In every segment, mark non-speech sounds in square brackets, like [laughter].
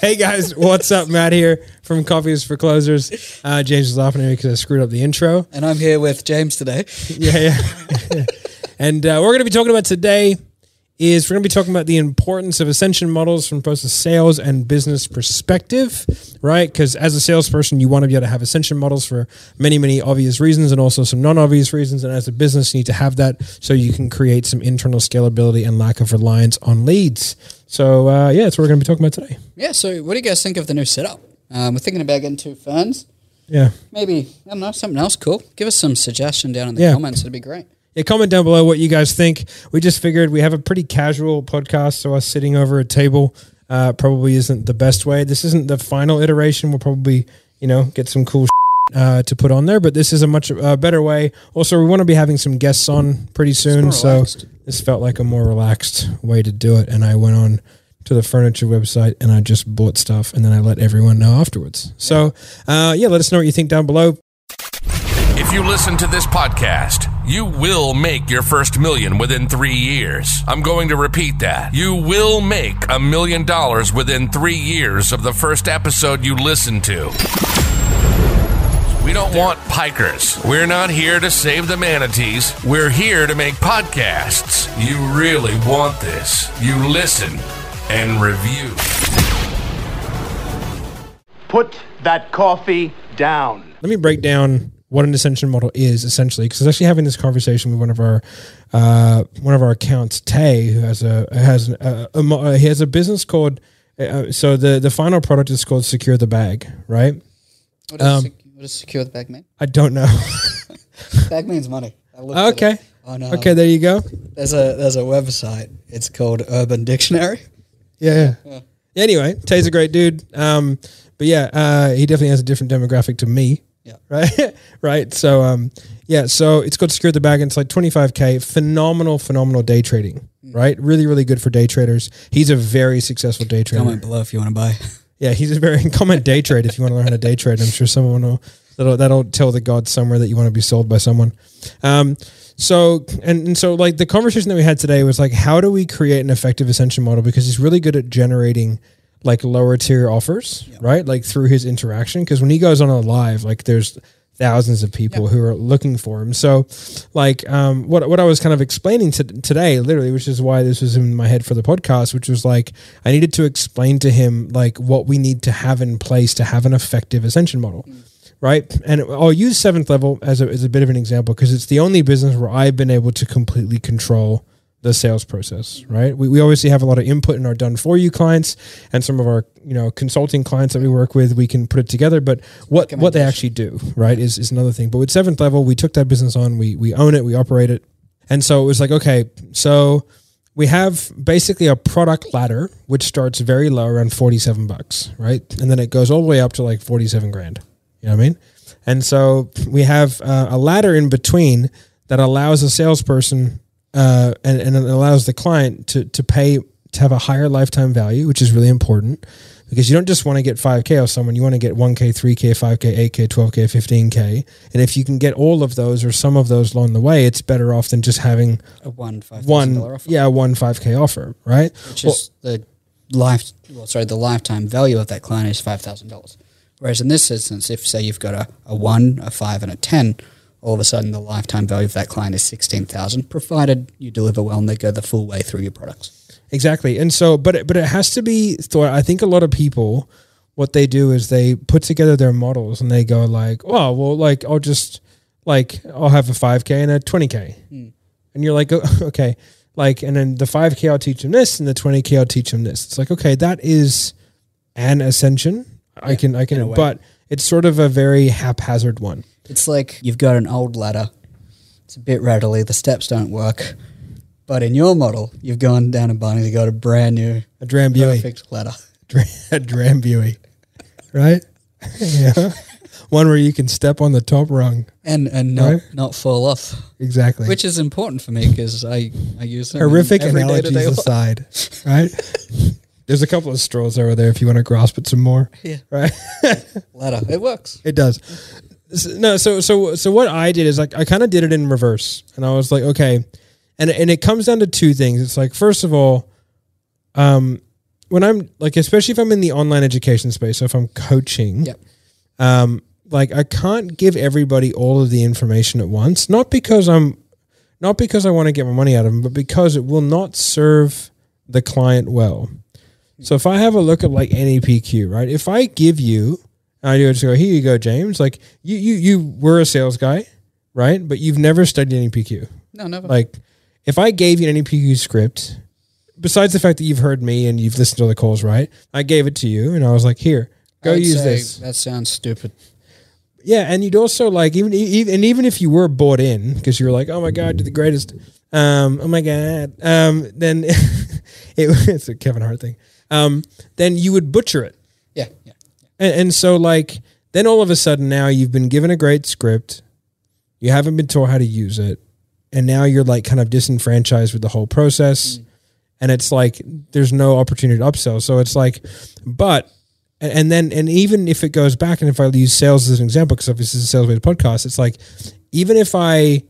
Hey guys, what's up? Matt here from Coffees for Closers. Uh, James is laughing at me because I screwed up the intro. And I'm here with James today. Yeah, yeah. [laughs] and uh, we're going to be talking about today is we're going to be talking about the importance of ascension models from both a sales and business perspective, right? Because as a salesperson, you want to be able to have ascension models for many, many obvious reasons and also some non-obvious reasons. And as a business, you need to have that so you can create some internal scalability and lack of reliance on leads. So uh, yeah, that's what we're going to be talking about today. Yeah, so what do you guys think of the new setup? Um, we're thinking about getting two ferns. Yeah. Maybe, I don't know, something else cool. Give us some suggestion down in the Yeah. comments. It'd be great. Yeah, comment down below what you guys think. We just figured we have a pretty casual podcast, so us sitting over a table uh, probably isn't the best way. This isn't the final iteration. We'll probably, you know, get some cool uh, to put on there, but this is a much uh, better way. Also, we want to be having some guests on pretty soon, so this felt like a more relaxed way to do it. And I went on to the furniture website and I just bought stuff, and then I let everyone know afterwards. So, uh, yeah, let us know what you think down below. If you listen to this podcast, you will make your first million within three years. I'm going to repeat that. You will make a million dollars within three years of the first episode you listen to. We don't want pikers. We're not here to save the manatees. We're here to make podcasts. You really want this. You listen and review. Put that coffee down. let me break down what an ascension model is essentially because I was actually having this conversation with one of our uh, one of our accounts Tay who has a has a, a, mo- uh, he has a business called uh, so the the final product is called secure the bag right What does, Um, sec- what does secure the bag mean? I don't know [laughs] Bag means money. I looked at okay on, uh, okay there you go There's a there's a website. It's called Urban Dictionary. [laughs] yeah, yeah. anyway Tay's a great dude um but yeah uh, he definitely has a different demographic to me Yeah. [laughs] right? Right? So um yeah so it's called secure the bag and it's like 25k phenomenal phenomenal day trading right? Really really good for day traders. He's a very successful day trader. Comment below if you want to buy. [laughs] yeah he's a very [laughs] comment day trade if you want to learn how to day trade. I'm sure someone will that'll, that'll tell the gods somewhere that you want to be sold by someone. Um so and, and so like the conversation that we had today was like how do we create an effective ascension model? Because he's really good at generating like lower tier offers right? Like through his interaction because when he goes on a live like there's thousands of people who are looking for him. So like um what what i was kind of explaining to, today literally which is why this was in my head for the podcast which was like i needed to explain to him like what we need to have in place to have an effective ascension model right? And I'll use seventh level as a, as a bit of an example because it's the only business where I've been able to completely control the sales process, right? We, we obviously have a lot of input in our done for you clients and some of our, you know, consulting clients that we work with, we can put it together, but what, what they actually do, right, is, is another thing. But with seventh level, we took that business on, we, we own it, we operate it. And so it was like, okay, so we have basically a product ladder, which starts very low around 47 bucks, right? And then it goes all the way up to like 47 grand. You know what I mean? And so we have uh, a ladder in between that allows a salesperson uh, and, and it allows the client to, to pay to have a higher lifetime value, which is really important because you don't just want to get 5K off someone. You want to get 1K, 3K, 5K, 8K, 12K, 15K. And if you can get all of those or some of those along the way, it's better off than just having A one five one, offer. yeah, one 5K offer, right? which is the life. Well, sorry, the lifetime value of that client is five thousand dollars. Whereas in this instance, if say you've got a, a one, a five, and a ten, all of a sudden the lifetime value of that client is sixteen thousand, provided you deliver well and they go the full way through your products. Exactly. And so, but it, but it has to be thought. I think a lot of people, what they do is they put together their models and they go like, oh, well, like I'll just like I'll have a five k and a twenty k, hmm. and you're like, oh, [laughs] okay, like, and then the five k I'll teach them this, and the twenty k I'll teach them this. It's like, okay, that is an ascension. I can, I can, but it's sort of a very haphazard one. It's like you've got an old ladder. It's a bit rattly. The steps don't work. But in your model, you've gone down and Barney. You got a brand new, A Drambuie, perfect ladder. [laughs] a Drambuie, right? [laughs] yeah, one where you can step on the top rung. and and not Right. not fall off, Exactly. which is important for me because I I use them horrific analogies aside, [laughs] right? There's a couple of straws over there if you want to grasp it some more. Yeah. Right. ladder. It works. It does. No, so so so what I did is like I kind of did it in reverse, and I was like, okay, and and it comes down to two things. It's like first of all, um, when I'm like, especially if I'm in the online education space, so if I'm coaching, Yep. um, like I can't give everybody all of the information at once. Not because I'm, not because I want to get my money out of them, but because it will not serve the client well. So if I have a look at like NEPQ, right? If I give you, I do just go, here you go, James. Like you, you, you were a sales guy, right? But you've never studied NEPQ. No, never. Like, if I gave you an NEPQ script, besides the fact that you've heard me and you've listened to the calls, right? I gave it to you, and I was like, "Here, go I'd use this." That sounds stupid. Yeah, and you'd also like even even and even if you were bought in because you were like, "Oh my god, you're the greatest," um, "Oh my god," um, then [laughs] it, [laughs] it's a Kevin Hart thing. Um, then you would butcher it. Yeah, yeah. And, and so, like, then all of a sudden, now you've been given a great script, you haven't been taught how to use it, and now you're like kind of disenfranchised with the whole process. Mm. And it's like there's no opportunity to upsell. So it's like, but, and, then, and even if it goes back, and if I use sales as an example, because obviously this is a sales based podcast, it's like, even if I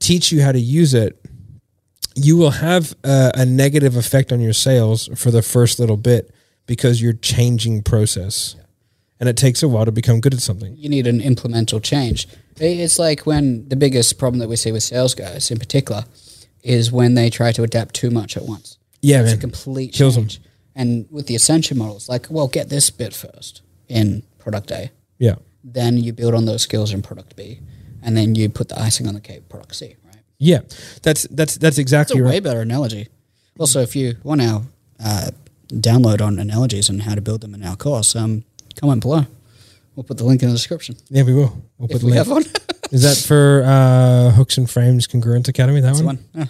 teach you how to use it, you will have a, a negative effect on your sales for the first little bit because you're changing process and it takes a while to become good at something You need an implemental change. It's like when the biggest problem that we see with sales guys in particular is when they try to adapt too much at once. yeah It's man a complete Kills change. And with the ascension models, like, well, get this bit first in product A. yeah Then you build on those skills in product B. And then you put the icing on the cake, product C, right? yeah that's that's that's It's exactly a way better analogy. Also, if you want our uh, download on analogies and how to build them in our course, um, comment below. We'll put the link in the description yeah we will we'll if put we the have link. one. is that for uh hooks and frames congruent academy that That's one? one.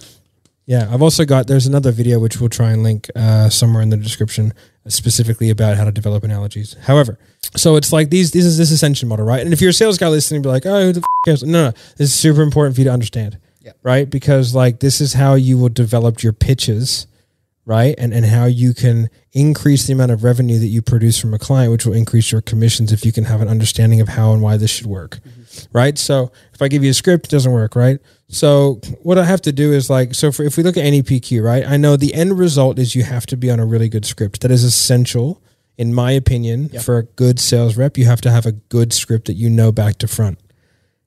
Yeah. yeah i've also got there's another video which we'll try and link uh somewhere in the description uh, specifically about how to develop analogies however so it's like these this is this ascension model right and if you're a sales guy listening be like oh who the f- cares no no this is super important for you to understand Yep. right because like this is how you will develop your pitches right? And and how you can increase the amount of revenue that you produce from a client which will increase your commissions if you can have an understanding of how and why this should work mm-hmm. right? So if i give you a script it doesn't work right? So what i have to do is like so for, if we look at nepq right? I know the end result is you have to be on a really good script. That is essential in my opinion for a good sales rep. You have to have a good script that you know back to front.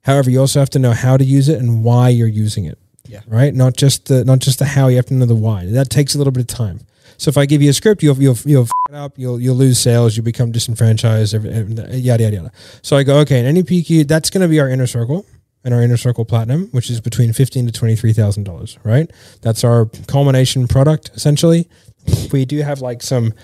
However you also have to know how to use it and why you're using it Yeah. right not just the not just the how you have to know the why that takes a little bit of time so if I give you a script, you'll you'll you'll f- it up, you'll you'll lose sales, you become disenfranchised, every, yada yada yada. So I go, okay, NEPQ, that's going to be our inner circle and our inner circle platinum, which is between fifteen to twenty three thousand dollars, right? That's our culmination product essentially. We do have like some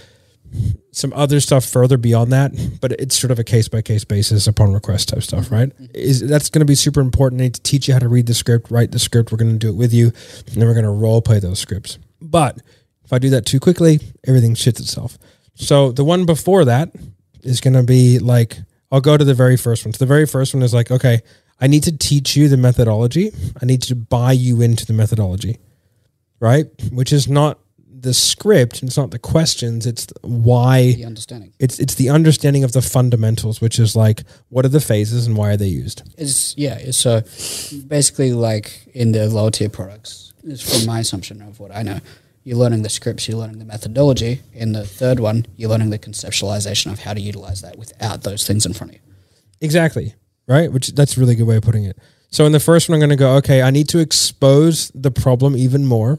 some other stuff further beyond that, but it's sort of a case by case basis upon request type stuff, right? Mm-hmm. Is that's going to be super important. I need to teach you how to read the script, write the script. We're going to do it with you, and then we're going to role play those scripts. But if I do that too quickly, everything shits itself. So the one before that is going to be like I'll go to the very first one. So the very first one is like, okay, I need to teach you the methodology. I need to buy you into the methodology, right? Which is not the script. It's not the questions. It's why The understanding it's it's the understanding of the fundamentals, which is like what are the phases and why are they used. is yeah. So basically, like in the lower tier products, is from my assumption of what I know. You're learning the scripts, you're learning the methodology. In the third one, you're learning the conceptualization of how to utilize that without those things in front of you. Exactly. Right? Which that's a really good way of putting it. So in the first one, I'm going to go, okay, I need to expose the problem even more.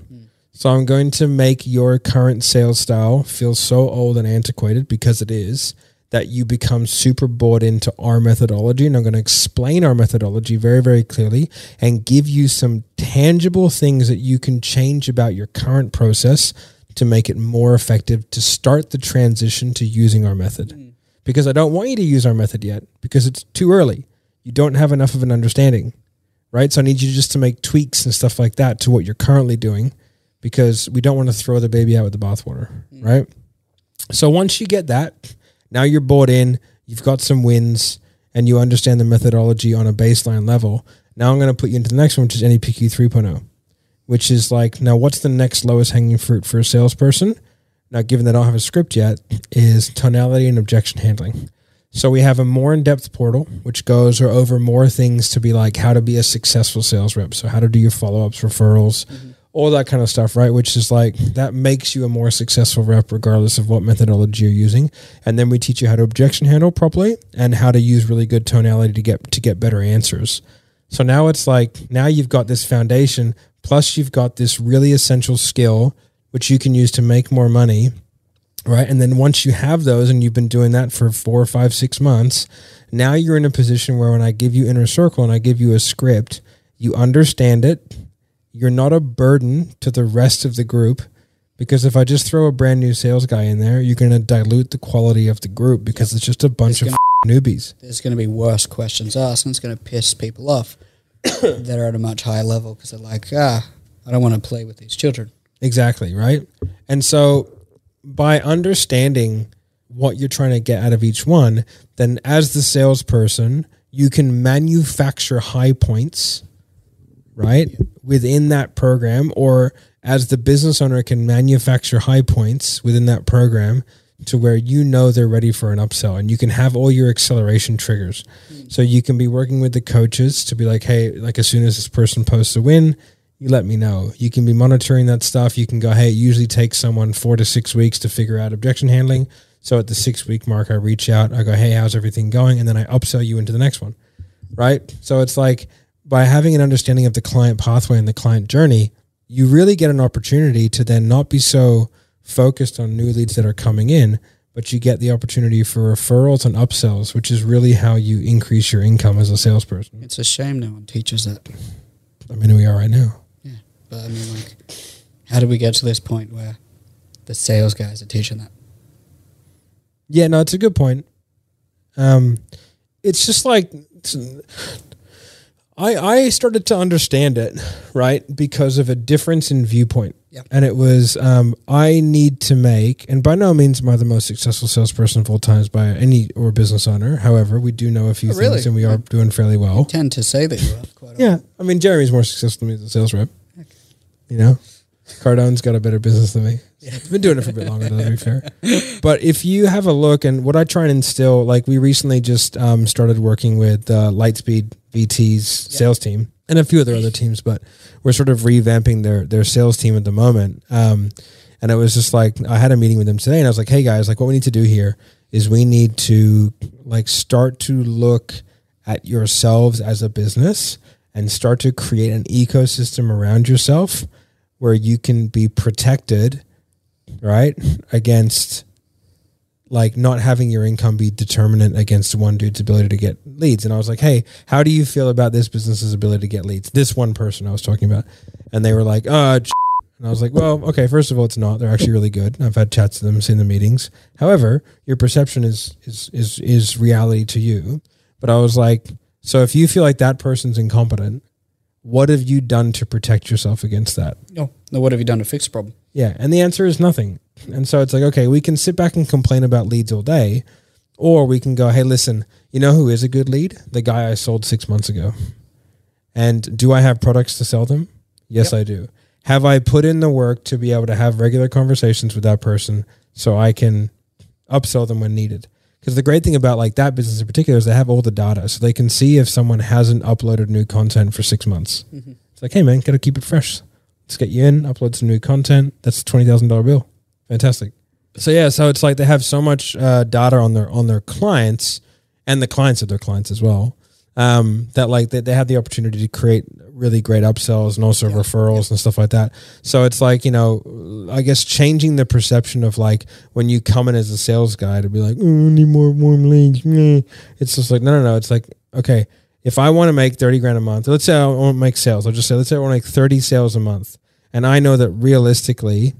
So I'm going to make your current sales style feel so old and antiquated because it is that you become super bought into our methodology. And I'm going to explain our methodology very, very clearly and give you some tangible things that you can change about your current process to make it more effective to start the transition to using our method. Mm. Because I don't want you to use our method yet because it's too early. You don't have enough of an understanding, right? So I need you just to make tweaks and stuff like that to what you're currently doing because we don't want to throw the baby out with the bathwater, mm. right? So once you get that, now you're bought in, you've got some wins, and you understand the methodology on a baseline level. Now I'm going to put you into the next one, which is NEPQ 3.0, which is like, now what's the next lowest hanging fruit for a salesperson? Now, given that I don't have a script yet, is tonality and objection handling. So we have a more in-depth portal, which goes over more things to be like how to be a successful sales rep. So how to do your follow-ups, referrals, mm-hmm. All that kind of stuff, right? Which is like that makes you a more successful rep regardless of what methodology you're using. And then we teach you how to objection handle properly and how to use really good tonality to get to get better answers. So now it's like now you've got this foundation plus you've got this really essential skill which you can use to make more money right? And then once you have those and you've been doing that for four, five, six months, now you're in a position where when I give you inner circle and I give you a script, you understand it. You're not a burden to the rest of the group because if I just throw a brand new sales guy in there, you're going to dilute the quality of the group because it's just a bunch It's of newbies. There's going to be worse questions asked, and it's going to piss people off [coughs] that are at a much higher level because they're like, ah, I don't want to play with these children. Exactly, right? And so by understanding what you're trying to get out of each one, then as the salesperson, you can manufacture high points, right? Within that program, or as the business owner can manufacture high points within that program to where you know they're ready for an upsell and you can have all your acceleration triggers. Mm. So you can be working with the coaches to be like, hey, like as soon as this person posts a win, you let me know. You can be monitoring that stuff. You can go, hey, it usually takes someone four to six weeks to figure out objection handling. So at the six week mark, I reach out, I go, hey, how's everything going? And then I upsell you into the next one. Right. So it's like by having an understanding of the client pathway and the client journey, you really get an opportunity to then not be so focused on new leads that are coming in, but you get the opportunity for referrals and upsells, which is really how you increase your income as a salesperson. It's a shame no one teaches that. I mean, we are right now. Yeah, but I mean, like, how did we get to this point where the sales guys are teaching that? Yeah, no, it's a good point. Um, it's just like I I started to understand it right because of a difference in viewpoint. Yep. And it was um, I need to make, and by no means am I the most successful salesperson of all times by any or business owner. However, we do know a few Oh, really? things, and we are doing fairly well. tend to say that you are quite Yeah, I mean Jeremy's more successful than me as a sales rep. You know, Cardone's got a better business than me. He's been doing it for a bit longer, though, to be fair. [laughs] But if you have a look, and what I try and instill, like we recently just um, started working with uh, Lightspeed VT's sales team and a few other other teams, but we're sort of revamping their their sales team at the moment. Um, and it was just like I had a meeting with them today, and I was like, "Hey guys, like what we need to do here is we need to like start to look at yourselves as a business and start to create an ecosystem around yourself where you can be protected, right, against like not having your income be determinant against one dude's ability to get leads. And I was like, hey, how do you feel about this business's ability to get leads? This one person I was talking about. And they were like, uh, and I was like, well, okay, first of all, it's not. They're actually really good. I've had chats to them, seen the meetings. However, your perception is is is is reality to you. But I was like, so if you feel like that person's incompetent, what have you done to protect yourself against that? No, no. What have you done to fix the problem? Yeah, and the answer is nothing. And so it's like, okay, we can sit back and complain about leads all day, or we can go, hey, listen, you know who is a good lead? The guy I sold six months ago. And do I have products to sell them? Yes, I do. Have I put in the work to be able to have regular conversations with that person so I can upsell them when needed? Because the great thing about like that business in particular is they have all the data, so they can see if someone hasn't uploaded new content for six months. Mm-hmm. It's like, hey man, gotta keep it fresh. Let's get you in, upload some new content. That's a twenty thousand dollar bill. Fantastic. So yeah, so it's like they have so much uh, data on their on their clients and the clients of their clients as well. Um, that like they, they have the opportunity to create really great upsells and also referrals and stuff like that. So it's like you know, I guess changing the perception of like when you come in as a sales guy to be like, oh, I need more warm leads. meh." It's just like no, no, no. It's like okay, if I want to make thirty grand a month, let's say I want to make sales. I'll just say let's say I want to make thirty sales a month, and I know that realistically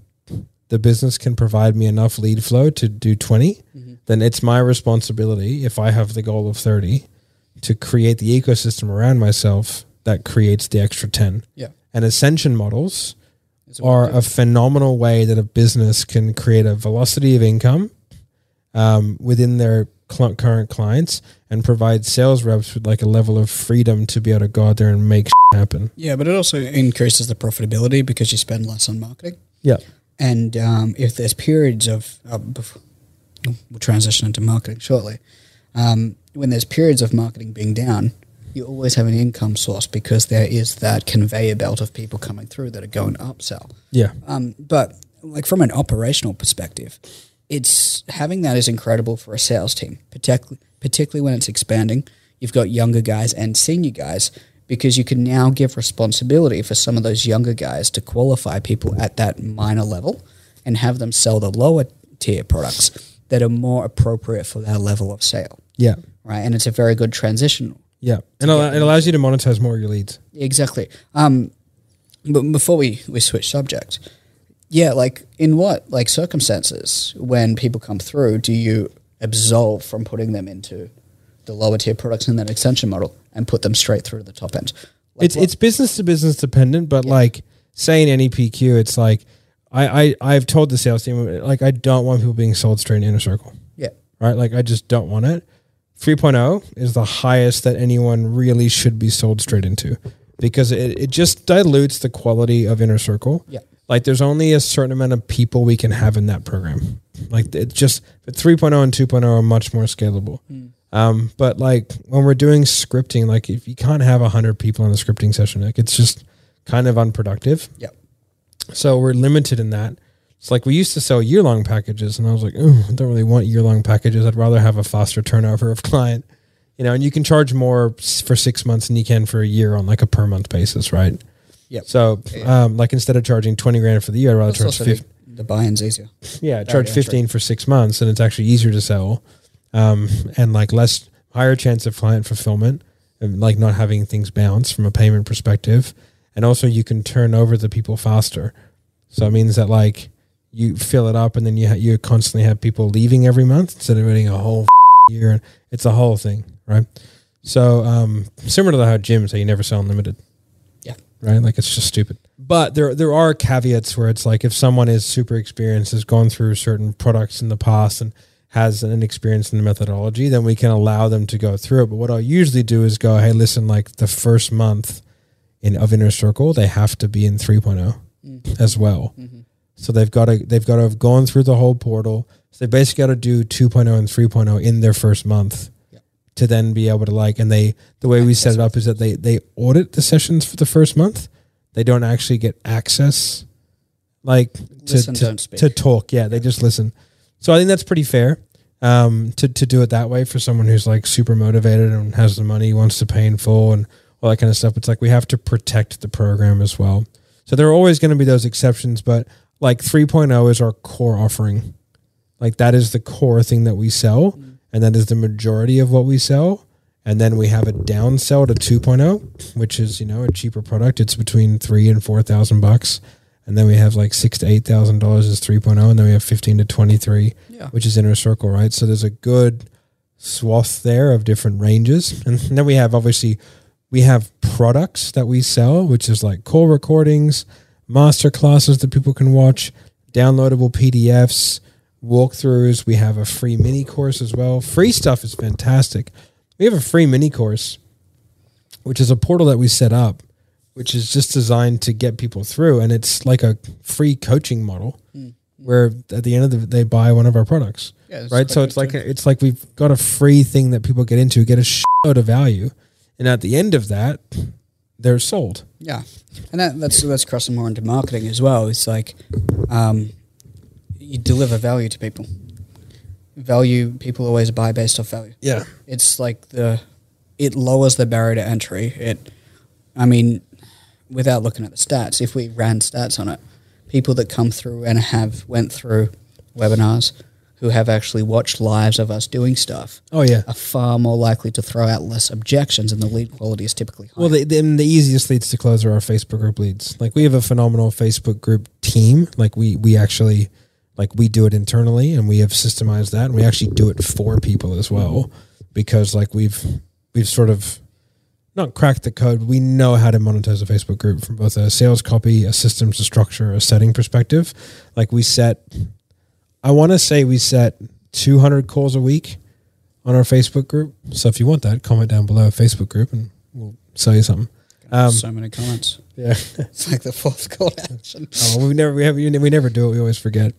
the business can provide me enough lead flow to do 20 then it's my responsibility if i have the goal of 30 to create the ecosystem around myself that creates the extra 10 Yeah. and ascension models are a phenomenal way that a business can create a velocity of income um, within their current clients and provide sales reps with like a level of freedom to be able to go out there and make happen yeah, but it also increases the profitability because you spend less on marketing. yeah And um, if there's periods of, uh, we'll transition into marketing shortly. Um, when there's periods of marketing being down, you always have an income source because there is that conveyor belt of people coming through that are going to upsell. Yeah. Um, but like from an operational perspective, it's having that is incredible for a sales team, particularly particularly when it's expanding. You've got younger guys and senior guys because you can now give responsibility for some of those younger guys to qualify people at that minor level and have them sell the lower tier products that are more appropriate for their level of sale. Yeah. Right. And it's a very good transition Yeah. And it it allows you to monetize more of your leads. Exactly. Um, but before we, we switch subject, yeah, like in what like circumstances when people come through, do you absolve from putting them into the lower tier products in that extension model and put them straight through to the top end? Like it's what- it's business to business dependent, but like saying NEPQ, it's like I, I I've told the sales team like I don't want people being sold straight in inner circle. yeah, Right? Like I just don't want it. 3.0 is the highest that anyone really should be sold straight into because it, it just dilutes the quality of inner circle. Yeah. Like there's only a certain amount of people we can have in that program. Like it just 3.0 and 2.0 are much more scalable. Um, but like when we're doing scripting, like if you can't have hundred people in a scripting session, like it's just kind of unproductive. yeah, So we're limited in that. It's like we used to sell year long packages, and I was like, oh, I don't really want year long packages. I'd rather have a faster turnover of [laughs] client, you know. And you can charge more for six months than you can for a year on like a per month basis, right? Yep. So, um, like instead of charging twenty grand for the year, I'd rather charge also fifty. the, the buy-in's easier. Yeah, charge entry. 15 for six months and it's actually easier to sell. Um, and like less higher chance of client fulfillment and like not having things bounce from a payment perspective. And also you can turn over the people faster. So it means that like you fill it up and then you, ha- you constantly have people leaving every month instead of waiting a whole year. It's a whole thing. Right. So, um, similar to how gyms say you never sell unlimited Yeah, right? Like it's just stupid. But there there are caveats where it's like if someone is super experienced, has gone through certain products in the past and has an experience in the methodology, then we can allow them to go through it. But what I'll usually do is go, hey, listen, like the first month in of inner circle, they have to be in 3.0 mm-hmm. as well. Mm-hmm. So they've got to they've got to have gone through the whole portal. So they basically got to do 2.0 and 3.0 in their first month to then be able to like and they the way we set it up is that they they audit the sessions for the first month. They don't actually get access like to Listen, to, to talk. Yeah they just listen. So i think that's pretty fair um to to do it that way for someone who's like super motivated and has the money wants to pay in full and all that kind of stuff. It's like we have to protect the program as well. So there are always going to be those exceptions but like 3.0 is our core offering. Like that is the core thing that we sell, and that is the majority of what we sell. And then we have a down sell to 2.0, which is you know a cheaper product. It's between three and four thousand bucks. And then we have like six to eight thousand dollars is 3.0, and then we have 15 to 23, Yeah. which is inner circle, right? So there's a good swath there of different ranges, and then we have obviously we have products that we sell, which is like call recordings, master classes that people can watch, downloadable PDFs, walkthroughs. We have a free mini course as well. Free stuff is fantastic. We have a free mini course, which is a portal that we set up, which is just designed to get people through, and it's like a free coaching model. Where at the end of the they buy one of our products, Yeah, right? So it's like a, it's like we've got a free thing that people get into, get a shitload of value, and at the end of that, they're sold. Yeah, and that, that's that's crossing more into marketing as well. It's like um, you deliver value to people. Value people always buy based off value. Yeah, It's like the it lowers the barrier to entry. It, I mean, without looking at the stats, if we ran stats on it, people that come through and have went through webinars, who have actually watched lives of us doing stuff, Oh yeah. are far more likely to throw out less objections, and the lead quality is typically higher. Well, the, the, the easiest leads to close are our Facebook group leads. Like we have a phenomenal Facebook group team. Like we we actually like we do it internally and we have systemized that and we actually do it for people as well because like we've we've sort of not cracked the code. We know how to monetize a Facebook group from both a sales copy, a systems, a structure, a setting perspective. Like we set, I want to say we set 200 calls a week on our Facebook group. So if you want that, comment down below Facebook group and we'll sell you something. Um, so many comments. yeah. [laughs] It's like the fourth call to action. oh, we never we have we never do it. We always forget.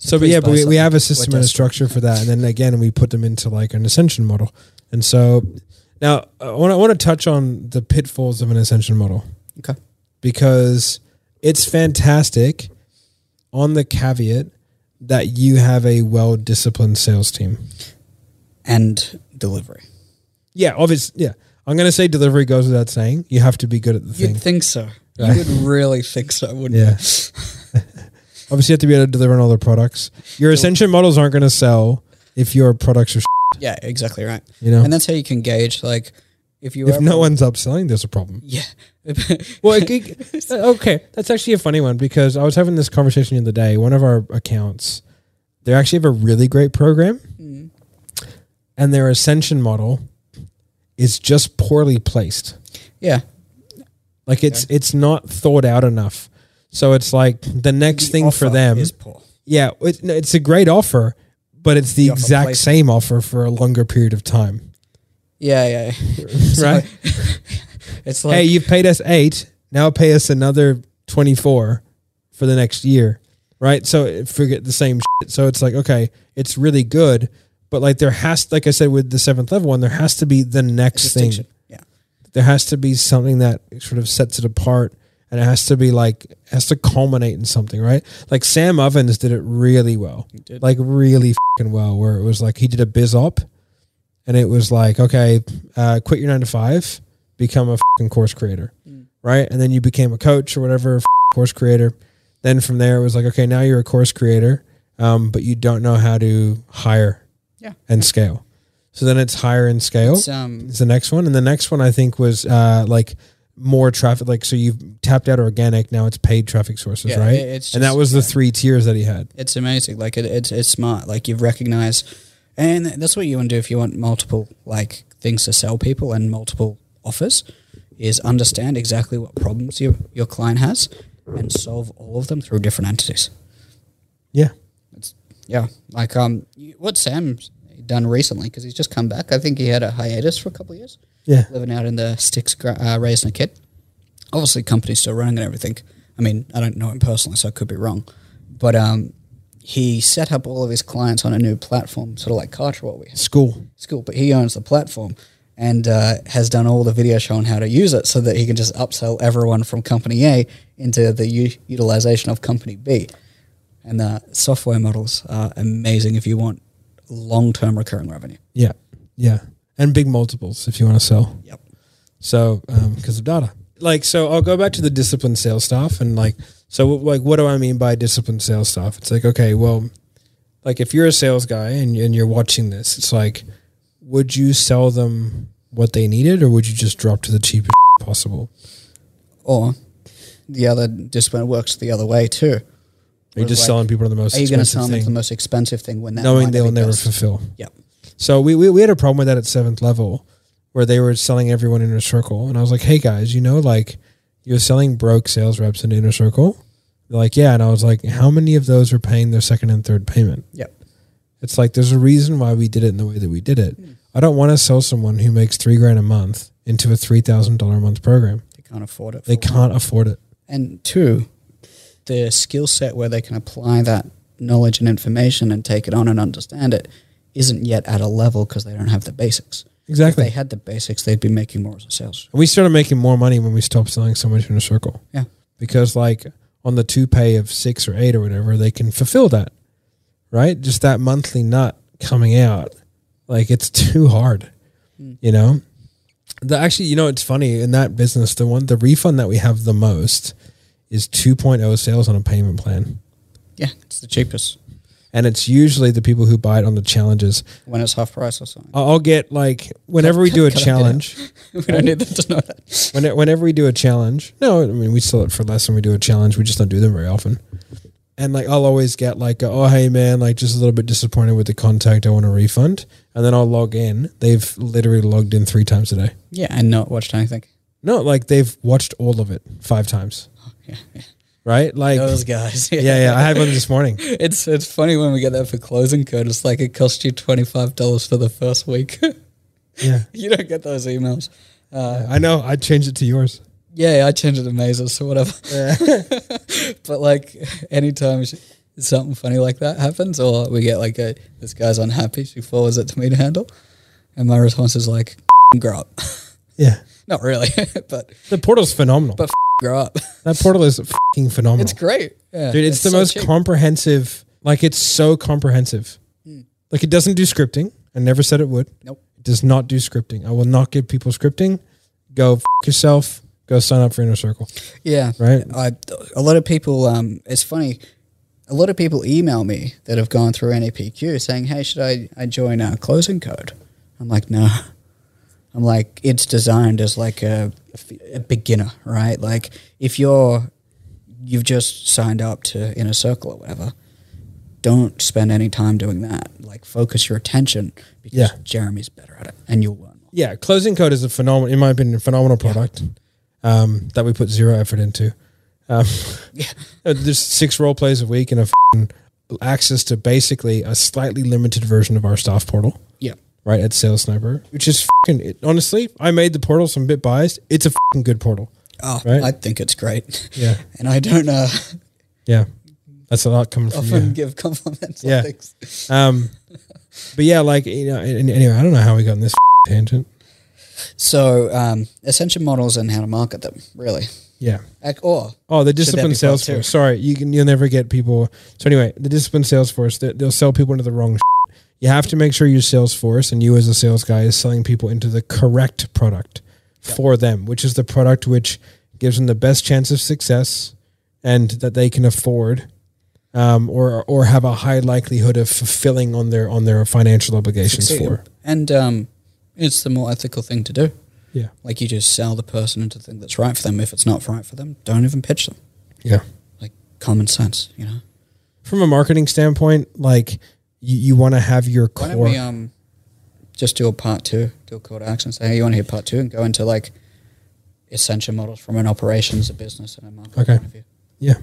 So, but yeah, but we, we have a system and a structure for that, and then again, we put them into like an ascension model, and so Now, I want to, I want to touch on the pitfalls of an ascension model Okay. because it's fantastic on the caveat that you have a well disciplined sales team. And delivery. Yeah, obviously. Yeah. I'm going to say delivery goes without saying. You have to be good at the thing. You'd think so. Right. You would really think so, wouldn't Yeah. you? [laughs] obviously, you have to be able to deliver on all their products. Your ascension models aren't going to sell if your products are, [laughs] Yeah, exactly right. you know? And that's how you can gauge, like, if you if ever- no one's upselling, there's a problem. yeah, [laughs] Well, it, it- uh, okay, that's actually a funny one because I was having this conversation the other day. One of our accounts, they actually have a really great program, mm. and their ascension model is just poorly placed. yeah, Like it's it's not thought out enough. So it's like the next The thing for them. yeah, it, it's a great offer, but it's the, The exact same offer for a longer period of time, Yeah, yeah. [laughs] Right? [laughs] It's like hey, you've paid us eight. Now pay us another twenty four for the next year, right? So eh, forget the same shit. So it's like okay, it's really good, but like there has, like I said with the seventh level one, there has to be the next thing. Yeah, There has to be something that sort of sets it apart, and it has to be like has to culminate in something, right? Like Sam Ovens did it really well, did. like really fucking well. Where it was like he did a biz op, and it was like okay, uh, quit your nine to five, become a fucking course creator, right? And then you became a coach or whatever, course creator. Then from there, it was like okay, now you're a course creator, um, but you don't know how to hire yeah. and scale. So then it's hire and scale It's, um, is the next one, and the next one I think was uh, like more traffic. Like so, you've tapped out organic. Now it's paid traffic sources, Yeah, right? it- it's and that just- was the three tiers that he had. it's amazing. Like it, it's it's smart. Like you've recognized, and that's what you want to do if you want multiple like things to sell people and multiple offers, is understand exactly what problems your your client has and solve all of them through different entities. Yeah, It's yeah, like um, what Sam's done recently because he's just come back. I think he had a hiatus for a couple of years, yeah, living out in the sticks, uh, raising a kid. Obviously, company's still running and everything. I mean, I don't know him personally, so I could be wrong, but um, he set up all of his clients on a new platform, sort of like Kartra, what we have Skool. Skool, but he owns the platform and uh, has done all the video showing how to use it so that he can just upsell everyone from company A into the u- utilization of company B. And the software models are amazing if you want long term recurring revenue. Yeah, yeah, and big multiples if you want to sell. Yep. So um, because of data, like so, I'll go back to the disciplined sales stuff and like so like what do I mean by disciplined sales stuff? It's like okay, well, like if you're a sales guy and and you're watching this, it's like, would you sell them what they needed, or would you just drop to the cheapest possible? Or the other discipline works the other way too. Are you just like, selling people the most Are you going to expensive sell them thing, the most expensive thing when that knowing they'll never best? fulfill? Yep. So we, we we had a problem with that at seventh level, where they were selling everyone inner circle, and I was like, "Hey guys, you know, like you're selling broke sales reps in inner circle." They're like, "Yeah," and I was like, "How many of those are paying their second and third payment?" Yep. It's like there's a reason why we did it in the way that we did it. Hmm. I don't want to sell someone who makes three grand a month into a three thousand dollar a month program. They can't afford it. They can't afford it. and two, the skill set where they can apply that knowledge and information and take it on and understand it isn't yet at a level because they don't have the basics. Exactly. If they had the basics, they'd be making more as a sales. We started making more money when we stopped selling so much inner circle. Yeah. Because like on the two pay of six or eight or whatever, they can fulfill that. Right? Just that monthly nut coming out. Like it's [laughs] too hard. Hmm. You know? The actually, you know, it's funny in that business, the one the refund that we have the most is 2.0 sales on a payment plan. Yeah, it's the cheapest And it's usually the people who buy it on the challenges. when it's half price or something. I'll get like whenever we do a it challenge, [laughs] we don't need them to know that. When, whenever we do a challenge, no, I mean we sell it for less than we do a challenge. We just don't do them very often. And like I'll always get like, a, oh hey man, like just a little bit disappointed with the contact. I want a refund, and then I'll log in. They've literally logged in three times a day. Yeah, and not watched anything. No, like they've watched all of it five times, oh, Yeah, yeah. Right? Like those guys. [laughs] yeah, yeah. I had one this morning. [laughs] It's it's funny when we get that for closing code. It's like it cost you twenty five dollars for the first week. [laughs] Yeah, you don't get those emails. Uh, I know. I changed it to yours. yeah, I changed it to Mazes or whatever. Yeah. but like anytime something funny like that happens, or we get like a this guy's unhappy, she forwards it to me to handle, and my response is like, grow up. Yeah. Not really, but The portal's phenomenal. but grow up. [laughs] that portal is fucking phenomenal. It's great. Yeah, Dude, it's, the so most cheap. comprehensive. Like it's so comprehensive. Like it doesn't do scripting. I never said it would. Nope. It does not do scripting. I will not give people scripting. Go f- yourself. Go sign up for Inner Circle. Yeah, Right. I, a lot of people. Um, it's funny. A lot of people email me that have gone through NEPQ saying, "Hey, should I, I join a closing code?" I'm like, no. I'm like, it's designed as like a, a beginner, right? Like, if you're you've just signed up to Inner Circle or whatever, don't spend any time doing that. Like, focus your attention because Yeah. Jeremy's better at it, and you'll learn more. Yeah, closing code is a phenomenal, in my opinion, a phenomenal product um, that we put zero effort into. Um, [laughs] uh, there's six role plays a week and a access to basically a slightly limited version of our staff portal. Right at Sales Sniper, which is fucking. It, honestly, I made the portal, so I'm a bit biased. It's a fucking good portal. Oh, Right. I think it's great. Yeah, [laughs] and I don't uh, yeah, that's a lot coming from often you. give compliments Yeah. Um, but yeah, like you know, and, anyway, I don't know how we got on this [laughs] tangent. So, um, ascension models and how to market them, really. Yeah. Ac- Or Oh, the discipline sales force. Sorry, you can you'll never get people. So anyway, the discipline sales force they, they'll sell people into the wrong. Shit. You have to make sure your sales force and you as a sales guy is selling people into the correct product for them, which is the product which gives them the best chance of success and that they can afford, um, or or have a high likelihood of fulfilling on their on their financial obligations for. And um, it's the more ethical thing to do. Yeah, Like, you just sell the person into the thing that's right for them. If it's not right for them, don't even pitch them. yeah. Like, common sense, you know? From a marketing standpoint, like you, you want to have your core. Why don't we um, just do a part two, do a call to action, say, hey, you want to hear part two, and go into like ascension models from an operations, a business, and a market Okay. point of view. yeah.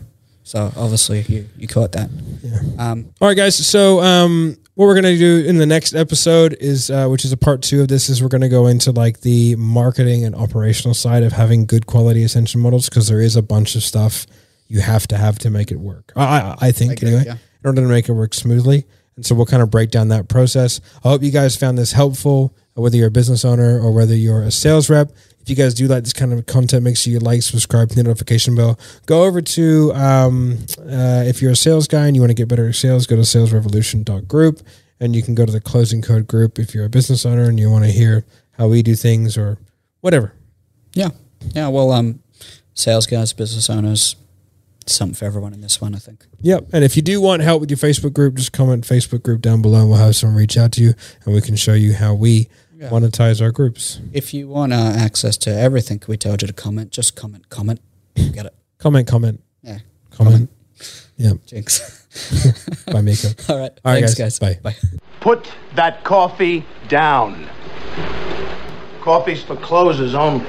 So, obviously, you, you caught that. Yeah. Um, All right, guys. So, um, what we're gonna do in the next episode is, uh, which is a part two of this, is we're gonna go into like the marketing and operational side of having good quality ascension models because there is a bunch of stuff you have to have to make it work. I, I, I think agree, anyway, yeah. in order to make it work smoothly. And so we'll kind of break down that process. I hope you guys found this helpful, whether you're a business owner or whether you're a sales rep. If you guys do like this kind of content, make sure you like, subscribe, hit the notification bell. Go over to, um, uh, if you're a sales guy and you want to get better at sales, go to salesrevolution.group and you can go to the closing code group if you're a business owner and you want to hear how we do things or whatever. Yeah. Yeah. Well, um, sales guys, business owners, something for everyone in this one, I think. Yep. And if you do want help with your Facebook group, just comment Facebook group down below and we'll have someone reach out to you and we can show you how we Yeah. monetize our groups. If you want uh, access to everything we told you to comment, just comment, comment. You Get it. Comment, comment, Yeah. comment. Yeah. Jinx. [laughs] Bye, Miko. [laughs] All right. All right, Thanks, guys. guys. Bye. Bye. Put that coffee down. Coffee's for closers only.